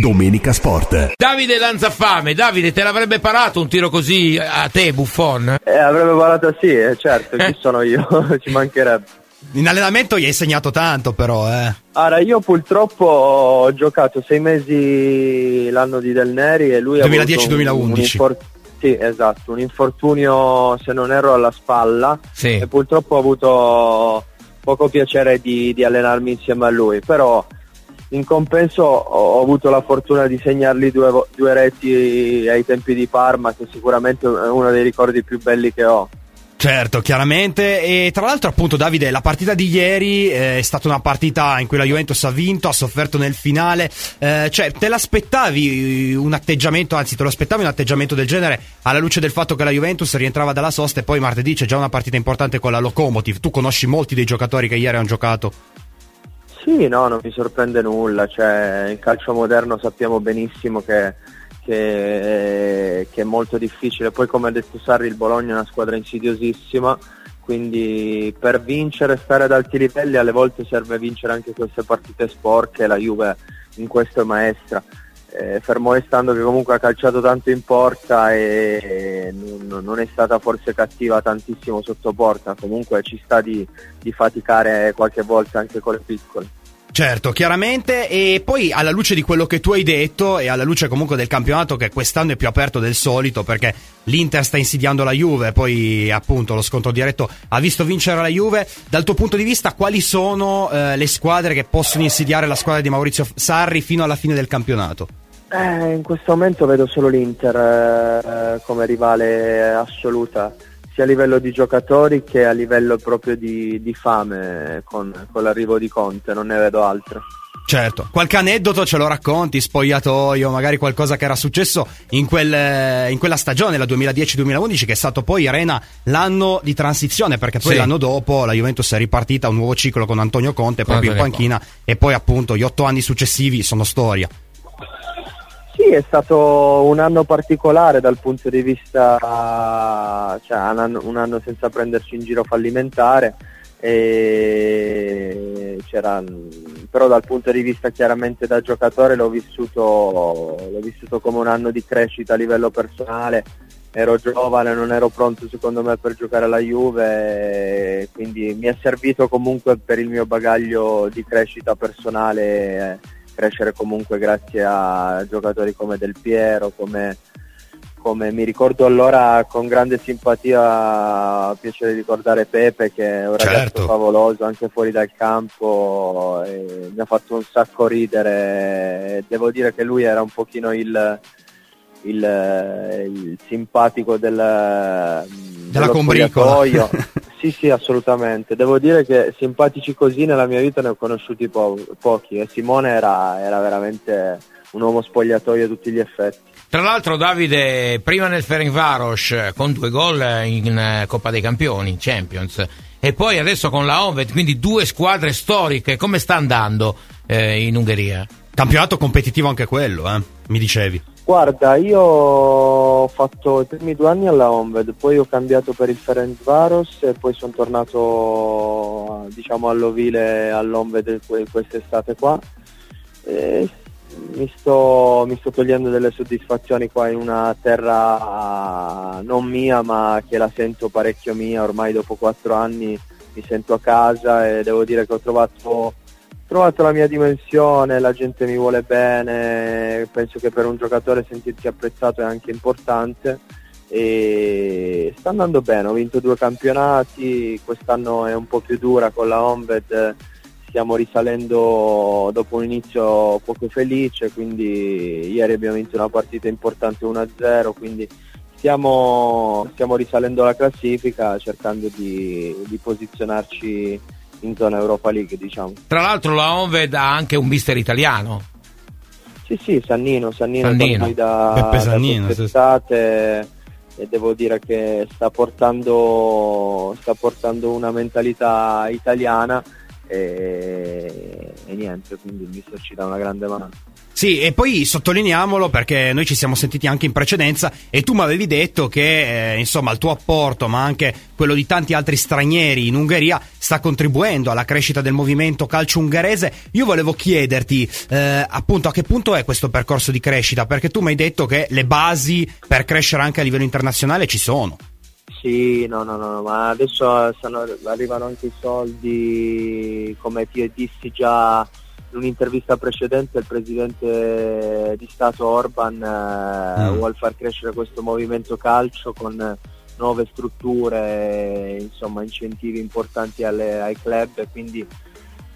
Domenica Sport. Davide Lanzafame, Davide, te l'avrebbe parato un tiro così a te, Buffon? Eh, avrebbe parato sì, eh, certo, chi sono io? Ci mancherebbe. In allenamento gli hai segnato tanto però, eh. Allora, io purtroppo ho giocato sei mesi l'anno di Del Neri e lui 2010-2011. ha avuto un, un infor- sì, esatto, un infortunio, se non erro, alla spalla Sì. e purtroppo ho avuto poco piacere di, di allenarmi insieme a lui, però in compenso ho, avuto la fortuna di segnargli due, due reti ai tempi di Parma, che sicuramente è uno dei ricordi più belli che ho. Certo, chiaramente. E tra l'altro, appunto, Davide, la partita di ieri eh, è stata una partita in cui la Juventus ha vinto, ha sofferto nel finale. Eh, cioè, te l'aspettavi un atteggiamento, anzi, te lo aspettavi un atteggiamento del genere alla luce del fatto che la Juventus rientrava dalla sosta e poi martedì c'è già una partita importante con la Locomotive. Tu conosci molti dei giocatori che ieri hanno giocato. Sì, no, non mi sorprende nulla, cioè in calcio moderno sappiamo benissimo che, che- che è molto difficile, poi come ha detto Sarri il Bologna è una squadra insidiosissima, quindi per vincere, stare ad alti livelli alle volte serve vincere anche queste partite sporche, la Juve in questo è maestra. Eh, fermo restando che comunque ha calciato tanto in porta e non, non è stata forse cattiva tantissimo sotto porta, comunque ci sta di, di faticare qualche volta anche con le piccole. Certo, chiaramente. E poi alla luce di quello che tu hai detto e alla luce comunque del campionato che quest'anno è più aperto del solito perché l'Inter sta insidiando la Juve, poi appunto lo scontro diretto ha visto vincere la Juve. Dal tuo punto di vista, quali sono eh, le squadre che possono insidiare la squadra di Maurizio Sarri fino alla fine del campionato? Eh, in questo momento vedo solo l'Inter eh, come rivale assoluta, sia a livello di giocatori che a livello proprio di, di fame con, con l'arrivo di Conte, non ne vedo altre. Certo, qualche aneddoto ce lo racconti, spogliatoio, magari qualcosa che era successo in, quel- in quella stagione, la 2010-2011, che è stato poi Arena l'anno di transizione, perché poi Sì. l'anno dopo la Juventus è ripartita un nuovo ciclo con Antonio Conte proprio in Antonio panchina e poi appunto gli otto anni successivi sono storia. Sì, è stato un anno particolare dal punto di vista, cioè un anno, un anno senza prenderci in giro fallimentare, però dal punto di vista chiaramente da giocatore l'ho vissuto, l'ho vissuto come un anno di crescita a livello personale, ero giovane, non ero pronto secondo me per giocare alla Juve, quindi mi è servito comunque per il mio bagaglio di crescita personale. Crescere comunque grazie a giocatori come Del Piero, come, come mi ricordo allora con grande simpatia, piacere ricordare Pepe che è un ragazzo Certo. favoloso anche fuori dal campo, e mi ha fatto un sacco ridere, devo dire che lui era un pochino il, il, il simpatico del, dello combricola. Sì, sì, assolutamente. Devo dire che simpatici così nella mia vita ne ho conosciuti po- pochi e Simone era, era veramente un uomo spogliatoio a tutti gli effetti. Tra l'altro Davide, prima nel Ferencvaros eh, con due gol in eh, Coppa dei Campioni, Champions, e poi adesso con la Ovet, quindi due squadre storiche, come sta andando eh, in Ungheria? Campionato competitivo anche quello, eh, mi dicevi. Guarda, io ho fatto i primi due anni alla Onved, poi ho cambiato per il Ferencvaros e poi sono tornato diciamo all'Ovile all'Onved que- quest'estate qua. Mi, sto, mi sto togliendo delle soddisfazioni qua in una terra non mia ma che la sento parecchio mia, ormai dopo quattro anni mi sento a casa e devo dire che ho trovato trovato la mia dimensione, la gente mi vuole bene, penso che per un giocatore sentirsi apprezzato è anche importante. E sta andando bene, ho vinto due campionati, quest'anno è un po' più dura con la Onved, stiamo risalendo dopo un inizio poco felice, quindi ieri abbiamo vinto una partita importante 1-0, quindi stiamo, stiamo risalendo la classifica cercando di, di posizionarci in zona Europa League diciamo. Tra l'altro la Oved ha anche un mister italiano. Sì, sì, Sannino, Sannino, Sannino. da, Beppe da Sannino, sì, sì. e devo dire che sta portando, sta portando una mentalità italiana e, e niente, quindi il mister ci dà una grande mano. Sì, e poi sottolineiamolo perché noi ci siamo sentiti anche in precedenza e tu mi avevi detto che eh, insomma il tuo apporto, ma anche quello di tanti altri stranieri in Ungheria, sta contribuendo alla crescita del movimento calcio ungherese. Io volevo chiederti eh, appunto a che punto è questo percorso di crescita, perché tu mi hai detto che le basi per crescere anche a livello internazionale ci sono. Sì, no, no, no, ma adesso stanno, arrivano anche i soldi, come ti dissi già in un'intervista precedente il presidente di Stato Orban eh, mm. vuole far crescere questo movimento calcio con nuove strutture, insomma incentivi importanti alle, ai club quindi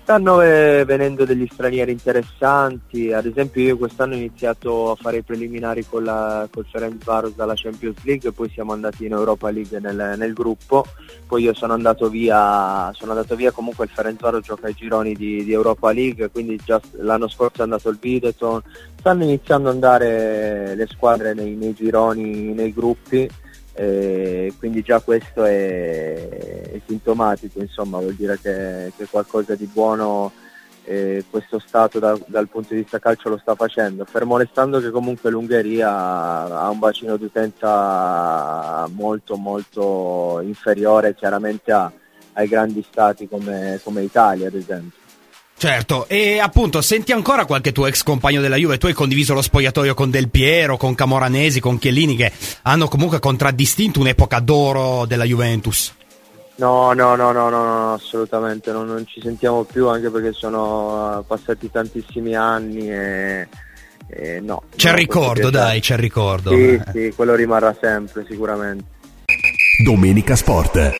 stanno venendo degli stranieri interessanti, ad esempio io quest'anno ho iniziato a fare i preliminari con la, col Ferenc Varos dalla Champions League, poi siamo andati in Europa League nel, nel gruppo, poi io sono andato via, sono andato via comunque il Ferenc Varos gioca ai gironi di, di, Europa League, quindi già l'anno scorso è andato il Videton, stanno iniziando ad andare le squadre nei, nei gironi, nei gruppi eh, quindi già questo è, è sintomatico, insomma, vuol dire che, che qualcosa di buono eh, questo Stato da, dal punto di vista calcio lo sta facendo, fermo restando che comunque l'Ungheria ha un bacino d'utenza molto molto inferiore chiaramente a, ai grandi stati come, come Italia ad esempio. Certo, e appunto senti ancora qualche tuo ex compagno della Juve, tu hai condiviso lo spogliatoio con Del Piero, con Camoranesi, con Chiellini che hanno comunque contraddistinto un'epoca d'oro della Juventus. No, no, no, no, no, no assolutamente, no, non ci sentiamo più anche perché sono passati tantissimi anni e, e no. C'è il ricordo, dai, c'è il ricordo. Sì, sì, quello rimarrà sempre sicuramente. Domenica Sport.